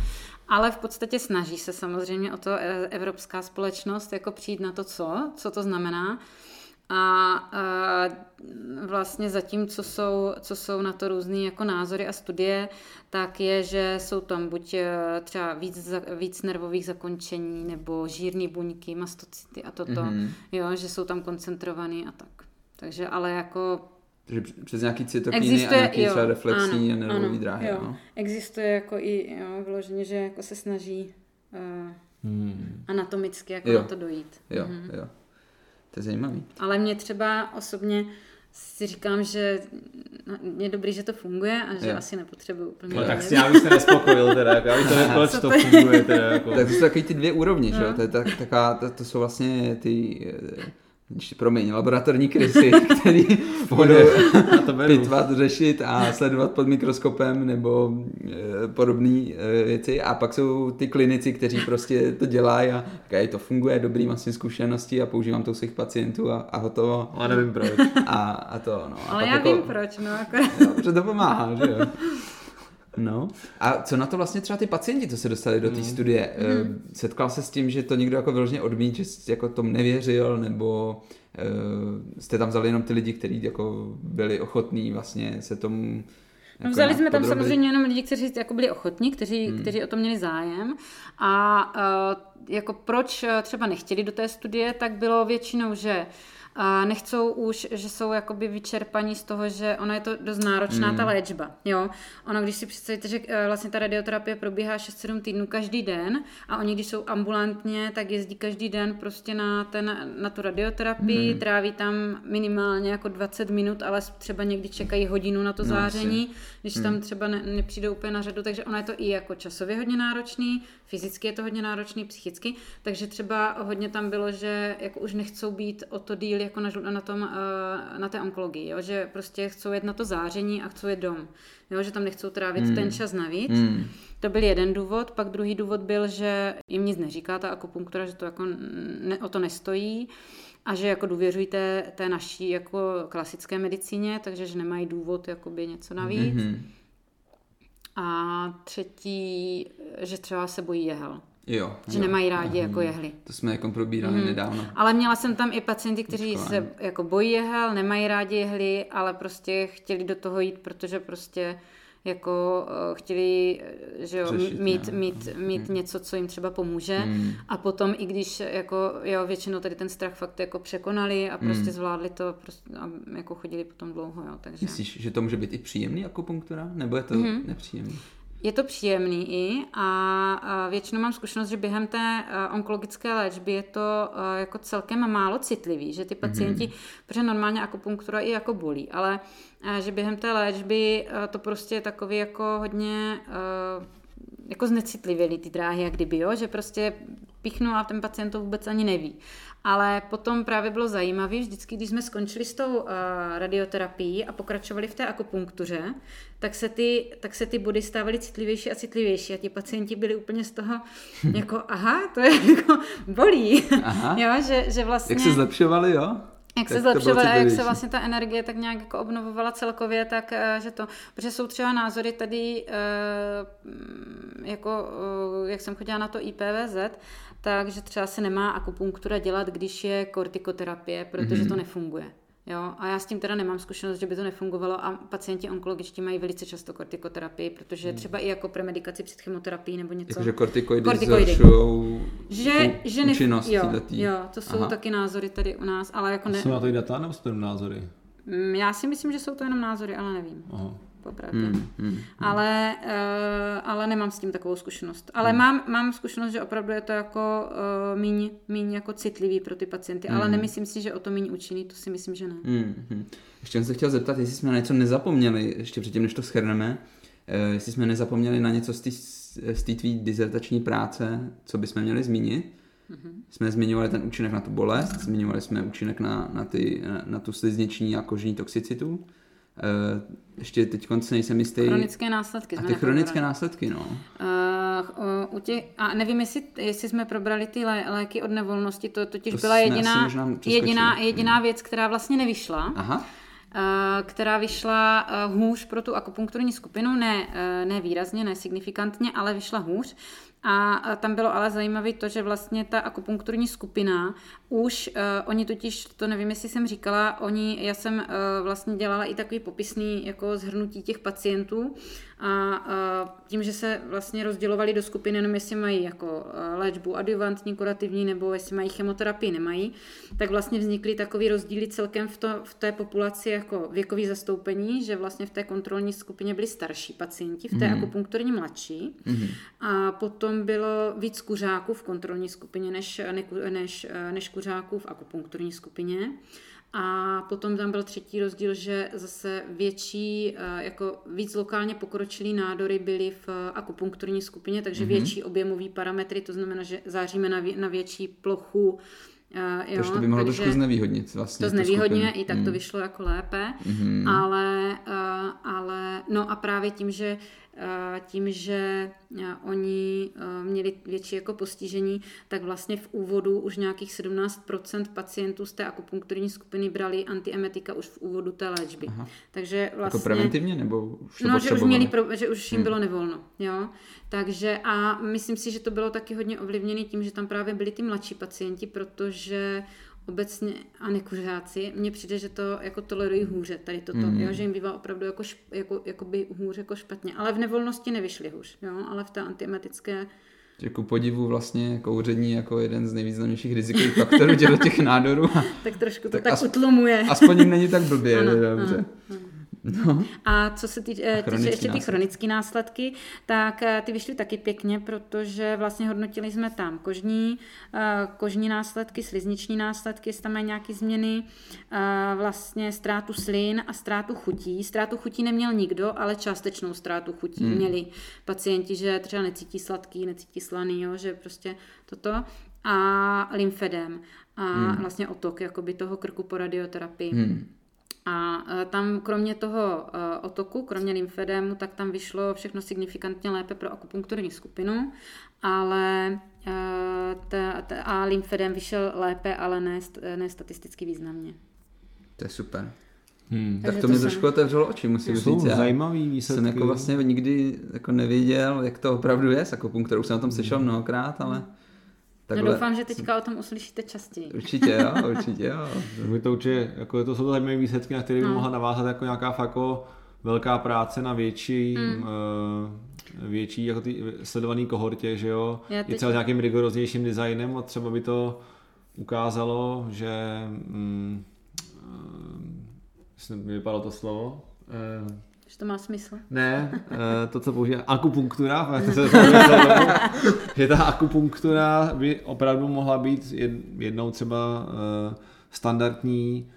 Ale v podstatě snaží se samozřejmě o to eh, evropská společnost jako přijít na to, co, co to znamená. A eh, vlastně zatím, co jsou, co jsou na to různé jako názory a studie, tak je, že jsou tam buď eh, třeba víc, víc nervových zakončení, nebo žírné buňky, mastocity a toto, Mhm. mm-hmm. jo, že jsou tam koncentrovaný a tak. Takže ale jako Takže přes nějaký cytokiny a nějaký jo, třeba reflexní ano, a nervový ano, dráhy. jo. No. Existuje jako i jo, vyloženě, že jako se snaží uh, Hmm. anatomicky jako Jo. na to dojít. Jo, Mhm. jo. To je zajímavý. Ale mě třeba osobně si říkám, že no, je dobrý, že to funguje a že Jo. asi nepotřebuji úplně No, tak si já bych se nespokojil teda, jako, já bych to nevěděl, co to je? funguje teda, jako. Tak to jsou takový ty dvě úrovně, že jo? No. To, je tak, taková, to, to jsou vlastně ty, ještě, promiň, laboratorní krysy, který budou pitvat, řešit a sledovat pod mikroskopem nebo e, podobné e, věci. A pak jsou ty klinici, kteří prostě to dělají a říkají, to funguje, dobrý, mám s tím zkušenosti a používám to u svých pacientů a, a hotovo. Ale nevím proč. A, a to, no. A Ale já jako, vím proč, no jako... Jo, protože to pomáhá, že jo. No. A co na to vlastně třeba ty pacienti, co se dostali do té studie? Mm. Setkal se s tím, že to někdo jako vyloženě odmít, že jsi jako tomu nevěřil, nebo uh, jste tam vzali jenom ty lidi, kteří jako byli ochotní vlastně se tomu No jako vzali jsme tam podrobit? samozřejmě jenom lidi, kteří jako byli ochotní, kteří, hmm. kteří o to měli zájem. A uh, jako proč eh, třeba nechtěli do té studie, tak bylo většinou, že uh, nechcou už, že jsou jakoby vyčerpaní z toho, že ona je to dost náročná, ta léčba. Jo? Ono, když si představíte, že eh, vlastně ta radioterapie probíhá 6-7 týdnů každý den a oni, když jsou ambulantně, tak jezdí každý den prostě na, ten, na tu radioterapii, hmm. tráví tam minimálně jako 20 minut, ale třeba někdy čekají hodinu na to No, záření, když tam třeba ne, nepřijdou úplně na řadu, takže ono je to i jako časově hodně náročný, fyzicky je to hodně náročný, psychicky, takže třeba hodně tam bylo, že jako už nechcou být o to díl jako na, na, tom, eh, na té onkologii, jo? že prostě chcou jet na to záření a chcou jet dom, jo? že tam nechcou trávit Hmm. ten čas navíc. Hmm. To byl jeden důvod, pak druhý důvod byl, že jim nic neříká ta akupunktura, že to jako ne, o to nestojí a že jako důvěřují té, té naší jako klasické medicíně, takže že nemají důvod jakoby něco navíc. Mm-hmm. Mhm. A třetí, že třeba se bojí jehel, Jo. že jo. nemají rádi jako jehly. To jsme jako probírali Mhm. nedávno. Ale měla jsem tam i pacienty, kteří Očkování. se jako bojí jehel, nemají rádi jehly, ale prostě chtěli do toho jít, protože prostě jako eh, chtěli eh, že jo, Řešit mít, nějak, mít, mít něco, co jim třeba pomůže. Hmm. A potom, i když jako, jo, většinou tady ten strach fakt jako překonali a prostě Hmm. zvládli to prostě, a jako chodili potom dlouho, jo, takže. Myslíš, že to může být i příjemný akupunktura? Nebo je to Mhm. nepříjemný? Je to příjemný i a, většinou mám zkušenost, že během té a, onkologické léčby je to a, jako celkem málo citlivý, že ty pacienti, mm-hmm. protože normálně akupunktura i jako bolí, ale a, že během té léčby to prostě je takový jako hodně jako znecitlivělý ty dráhy, jak kdyby, jo? že prostě pichnu a ten pacient to vůbec ani neví. Ale potom právě bylo zajímavé, vždycky, když jsme skončili s tou uh, radioterapií a pokračovali v té akupunktuře, tak se, ty, tak se ty body stávaly citlivější a citlivější a ti pacienti byli úplně z toho jako, aha, to je jako bolí. Aha. jo, že, že vlastně... Jak se zlepšovali, jo? Jak se zlepšovala a jak se vlastně ta energie tak nějak jako obnovovala celkově, tak eh, že to, protože jsou třeba názory tady, eh, jako eh, jak jsem chodila na to IPVZ, takže třeba se nemá akupunktura dělat, když je kortikoterapie, protože to nefunguje. Jo, a já s tím teda nemám zkušenost, že by to nefungovalo a pacienti onkologičtí mají velice často kortikoterapii, protože Hmm. třeba i jako premedikaci před chemoterapií nebo něco. Jakože kortikoidy, Kortikoidy. zhoršujou že, že ne, účinnost jo, jo, to jsou Aha. taky názory tady u nás, ale jako ne, Jsou na to i data nebo jsou to jenom názory? Mm, já si myslím, že jsou to jenom názory, ale nevím, Aha. Popravdě. Hmm, hmm. Ale, uh, ale nemám s tím takovou zkušenost. Ale mám, mám zkušenost, že opravdu je to jako uh, míň, míň jako citlivý pro ty pacienty, ale nemyslím si, že o to míň účinný, to si myslím, že ne. Hmm, hmm. Ještě jsem se chtěl zeptat, jestli jsme na něco nezapomněli, ještě předtím, než to schrneme, eh, jestli jsme nezapomněli na něco z té tvý dizertační práce, co bychom měli zmínit. Mhm. Jsme zmiňovali ten účinek na tu bolest, zmiňovali jsme účinek na, na, ty, na, na tu slizniční a kožní toxicitu. Eh, ještě teď konce nejsem jistý. Chronické následky a ty chronické následky, no. Uh, u těch, a nevím, jestli, jestli jsme probrali ty lé, léky od nevolnosti, to totiž To byla jediná, jediná, jediná věc, která vlastně nevyšla. Aha. eh, která vyšla hůř pro tu akupunkturní skupinu, ne, ne výrazně, ne signifikantně, ale vyšla hůř. A tam bylo ale zajímavé to, že vlastně ta akupunkturní skupina už, uh, oni totiž, to nevím, jestli jsem říkala, oni, já jsem uh, vlastně dělala i takový popisný jako zhrnutí těch pacientů a uh, tím, že se vlastně rozdělovali do skupin, jenom jestli mají jako uh, léčbu adjuvantní, kurativní, nebo jestli mají chemoterapii, nemají, tak vlastně vznikly takový rozdíly celkem v, to, v té populaci jako věkový zastoupení, že vlastně v té kontrolní skupině byli starší pacienti, v té mm. akupunkturní mladší mm. a potom bylo víc kuřáků v kontrolní skupině než, neku- než, než kuřáků v akupunkturní skupině. A potom tam byl třetí rozdíl, že zase větší, eh, jako víc lokálně pokročilý nádory byly v akupunkturní skupině, takže mm-hmm. větší objemový parametry, to znamená, že záříme na, vě, na větší plochu. eh, Jo, Takže to by mohlo takže- trošku znevýhodnit vlastně. to znevýhodňuje, i tak to vyšlo jako lépe, mm. ale, uh, ale no a právě tím, že uh, tím, že oni měli větší jako postižení, tak vlastně v úvodu už nějakých 17% pacientů z té akupunkturní skupiny brali antiemetika už v úvodu té léčby. Aha. Takže vlastně... Jako preventivně, nebo už to No, že už, měli pro, že už jim bylo nevolno, jo. Takže a myslím si, že to bylo taky hodně ovlivněné tím, že tam právě byli ty mladší pacienti, protože obecně a nekuřáci, mně přijde, že to jako tolerují hůře tady toto, mm. jo, že jim bývá opravdu jako, šp, jako, jako by hůř jako špatně, ale v nevolnosti nevyšli hůř, jo, ale v té antiemetické Že ku podivu vlastně kouření jako jeden z nejvýznamnějších rizikových faktorů dělat těch nádorů. Tak trošku to Tak tak, tak as- utlumuje. aspoň není tak blbě, Ano, dobře. ano, No. A co se týče, týče ještě ty chronické následky, tak eh, ty vyšly taky pěkně, protože vlastně hodnotili jsme tam kožní, eh, kožní následky, slizniční následky, jestli tam mají nějaké změny, eh, vlastně ztrátu slin a ztrátu chutí. Ztrátu chutí neměl nikdo, ale částečnou ztrátu chutí hmm. měli pacienti, že třeba necítí sladký, necítí slaný, jo, že prostě toto. A lymfedem a hmm. vlastně otok jakoby toho krku po radioterapii. Hmm. A e, tam kromě toho e, otoku, kromě lymfedému, tak tam vyšlo všechno signifikantně lépe pro akupunkturní skupinu, ale e, ta, ta, a lymfedém vyšel lépe, ale ne, ne statisticky významně. To je super. Hmm. Tak to to mi jsem- trošku otevřelo oči, musím Jsou říct. Já zajímavý výsledky. jsem jako vlastně nikdy jako nevěděl, jak to opravdu je s akupunkturou. Už jsem o tom slyšel mnohokrát, ale No doufám, že teďka o tom uslyšíte častěji. Určitě jo, určitě jo. My to určitě, jako to jsou to zajímavé výsledky, na které by No. mohla navázat jako nějaká fakt jako velká práce na větší, mm. větší jako ty sledovaný kohortě, že jo, Já i teď- třeba s nějakým rigoroznějším designem a třeba by to ukázalo, že mm, uh, mi vypadalo to slovo, uh, Že to má smysl. ne, eh, to, co používá akupunktura, že ta akupunktura by opravdu mohla být jed- jednou třeba eh, standardní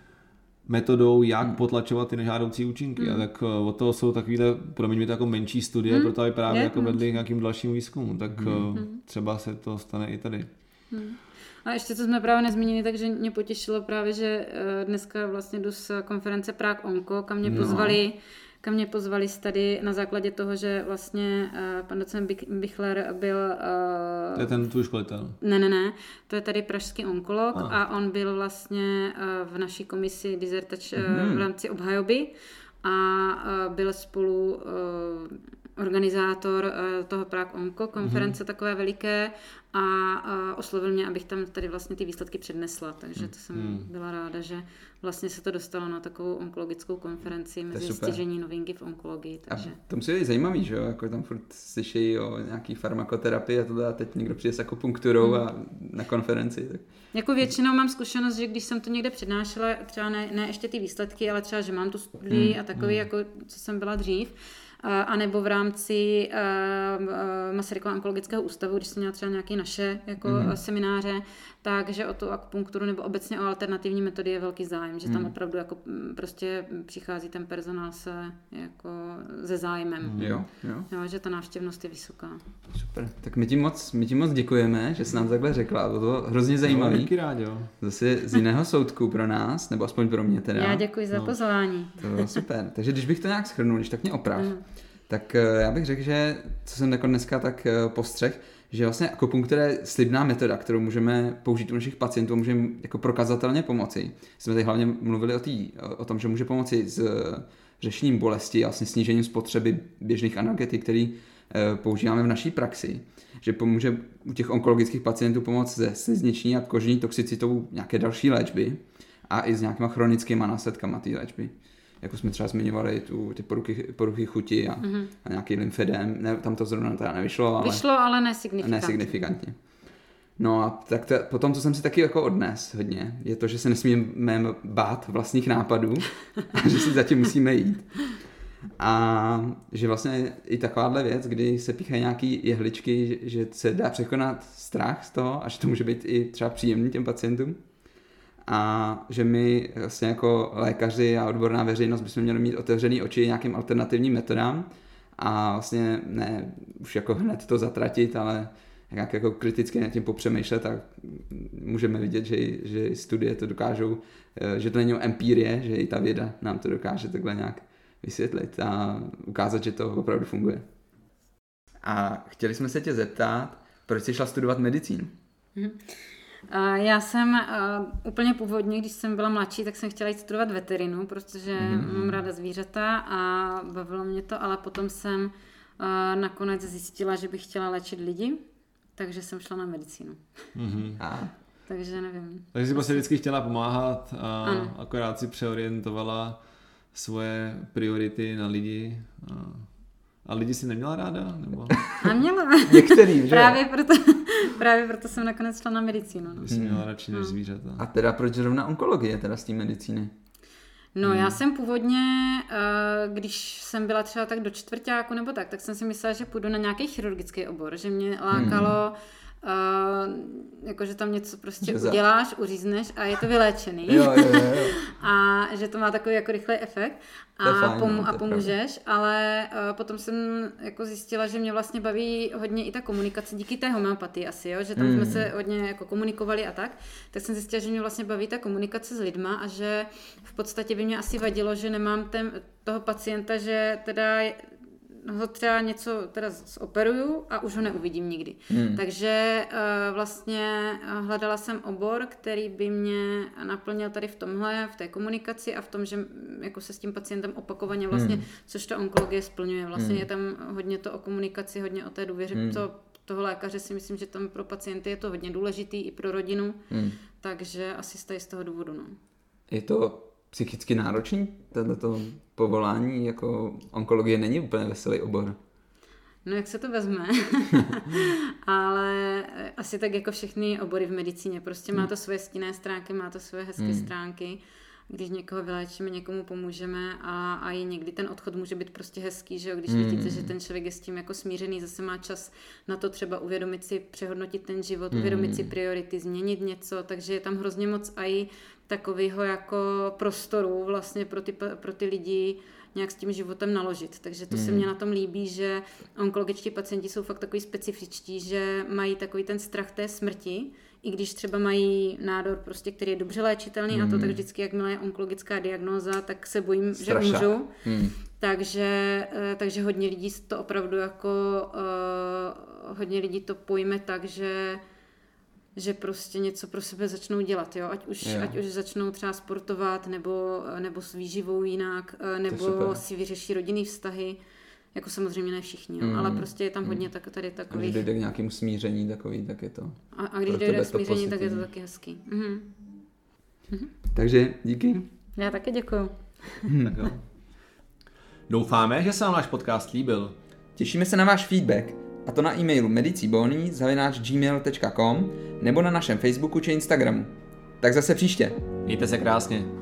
metodou, jak potlačovat ty nežádoucí účinky. A tak eh, od toho jsou takovýhle, promiň mi to jako menší studie, proto aby právě Je jako vedli k nějakým dalším výzkumům. Tak eh, třeba se to stane i tady. A ještě co jsme právě nezmínili, takže mě potěšilo právě, že eh, dneska vlastně jdu z konference Prague Onko, kam mě No. Kam mě pozvali z tady na základě toho, že vlastně uh, pan docent Bichler byl... Uh, To je ten tvůj školitel. Ne, ne, ne, to je tady pražský onkolog A. a on byl vlastně eh, v naší komisi dizertač eh, Mhm. v rámci obhajoby a eh, byl spolu, eh, organizátor uh, toho Prague Onco konference mm-hmm. takové veliké a uh, oslovil mě, abych tam tady vlastně ty výsledky přednesla, takže to jsem mm. byla ráda, že vlastně se to dostalo na takovou onkologickou konferenci mezi stěžení novinky v onkologii. Takže... A to musí být zajímavý, že jo, jako tam furt slyší o nějaký farmakoterapii a to a teď někdo přijde s akupunkturou mm. a na konferenci. Tak... Jako většinou mám zkušenost, že když jsem to někde přednášela, třeba ne, ne ještě ty výsledky, ale třeba, že mám tu studii mm. a takový, mm. jako co jsem byla dřív, anebo v rámci Masarykova onkologického ústavu, když jsem měla třeba nějaké naše jako mm. semináře, takže o tu akupunkturu nebo obecně o alternativní metody je velký zájem, že tam mm. opravdu jako prostě přichází ten personál se jako ze zájmem. Mm. Jo, jo. jo, že ta návštěvnost je vysoká. Super, tak my ti moc, my ti moc děkujeme, že jsi nám takhle řekla, bylo to hrozně zajímavé. No, rád, jo. Zase z jiného soudku pro nás, nebo aspoň pro mě teda. Já děkuji za no. pozvání. To bylo super, takže když bych to nějak schrnul, když tak mě oprav. Mm tak eh, já bych řekl, že co jsem jako dneska tak eh, postřeh, že vlastně akupunktura je slibná metoda, kterou můžeme použít u našich pacientů, můžeme jako prokazatelně pomoci. Jsme tady hlavně mluvili o, tý, o tom, že může pomoci s eh, řešením bolesti a vlastně snížením spotřeby běžných analgetik, který používáme v naší praxi. Že pomůže u těch onkologických pacientů pomoct se slizniční a kožní toxicitou nějaké další léčby a i s nějakýma chronickými následkama té léčby jako jsme třeba zmiňovali, tu, ty poruchy, poruchy chuti a, mm-hmm. a nějaký lymfedem, ne, tam to zrovna teda nevyšlo, ale... Vyšlo, ale nesignifikantně. Nesignifikantně. No a tak to, potom, co jsem si taky jako odnes hodně, je to, že se nesmíme bát vlastních nápadů a že si zatím musíme jít. A že vlastně i takováhle věc, kdy se píchají nějaký jehličky, že se dá překonat strach z toho a že to může být i třeba příjemný těm pacientům a že my vlastně jako lékaři a odborná veřejnost bychom měli mít otevřený oči nějakým alternativním metodám a vlastně ne už jako hned to zatratit, ale jak jako kriticky nad tím popřemýšlet a můžeme vidět, že, že studie to dokážou, eh, že to není empirie, že i ta věda nám to dokáže takhle nějak vysvětlit a ukázat, že to opravdu funguje. A chtěli jsme se tě zeptat, proč jsi šla studovat medicínu? Mm-hmm. Já jsem uh, úplně původně, když jsem byla mladší, tak jsem chtěla jít studovat veterinu, protože mm-hmm. mám ráda zvířata a bavilo mě to, ale potom jsem uh, nakonec zjistila, že bych chtěla léčit lidi, takže jsem šla na medicínu. Mm-hmm. A. Takže nevím. Takže jsi prostě vždycky chtěla pomáhat a ano. akorát si přeorientovala svoje priority na lidi. A, a lidi si neměla ráda? Nebo? A měla. Některý, že? Právě proto, Právě proto jsem nakonec šla na medicínu. No. Jsi měla radši než hmm. zvířata. A teda proč zrovna onkologie teda z té medicíny? No hmm. já jsem původně, eh, když jsem byla třeba tak do čtvrtáku nebo tak, tak jsem si myslela, že půjdu na nějaký chirurgický obor, že mě lákalo hmm Uh, jakože tam něco prostě že uděláš, uřízneš a je to vyléčený. jo, jo, jo, jo. a že to má takový jako rychlý efekt a, fajn, pomu- no, a pomůžeš, pravda. ale uh, potom jsem jako zjistila, že mě vlastně baví hodně i ta komunikace díky té homeopatii asi, jo? že tam mm. jsme se hodně jako komunikovali a tak, tak jsem zjistila, že mě vlastně baví ta komunikace s lidma a že v podstatě by mě asi vadilo, že nemám ten, toho pacienta, že teda ho třeba něco teda zoperuju a už ho neuvidím nikdy. Hmm. Takže uh, vlastně eh, hledala jsem obor, který by mě naplnil tady v tomhle, v té komunikaci a v tom, že jako se s tím pacientem opakovaně vlastně, hmm. což ta onkologie splňuje. Vlastně hmm. je tam hodně to o komunikaci, hodně o té důvěře. Hmm. To, toho lékaře si myslím, že tam pro pacienty je to hodně důležitý i pro rodinu, hmm. takže asi z toho důvodu. No. Je to psychicky náročný, tohleto povolání, jako onkologie není úplně veselý obor. No jak se to vezme, ale asi tak jako všechny obory v medicíně, prostě má hmm. to svoje stinné stránky, má to svoje hezké hmm. stránky, když někoho vyléčíme, někomu pomůžeme a, a i někdy ten odchod může být prostě hezký, že jo? když hmm. vidíte, že ten člověk je s tím jako smířený, zase má čas na to třeba uvědomit si, přehodnotit ten život, hmm. uvědomit si priority, změnit něco, takže je tam hrozně moc i takového jako prostoru vlastně pro ty, pro ty lidi nějak s tím životem naložit. Takže to mm. se mně na tom líbí, že onkologičtí pacienti jsou fakt takový specifičtí, že mají takový ten strach té smrti, i když třeba mají nádor, prostě, který je dobře léčitelný mm. a to tak hmm. vždycky, jakmile je onkologická diagnóza, tak se bojím, Strašák. že umřu. Mm. Takže, eh, takže hodně lidí to opravdu jako uh, hodně lidí to pojme tak, že že prostě něco pro sebe začnou dělat, jo? Ať už, ať už začnou třeba sportovat, nebo, nebo s výživou jinak, eh, nebo si vyřeší rodinný vztahy. Jako samozřejmě ne všichni, mm. ale prostě je tam hodně mm. tak, tady takových... A když dojde k nějakému smíření takový, tak je to... A, a když dojde k smíření, tak je to taky hezký. Mhm. Mhm. Takže díky. Já taky děkuju. tak jo. Doufáme, že se vám náš podcast líbil. Těšíme se na váš feedback, a to na e-mailu medicibony.gmail.com nebo na našem Facebooku či Instagramu. Tak zase příště. Mějte se krásně.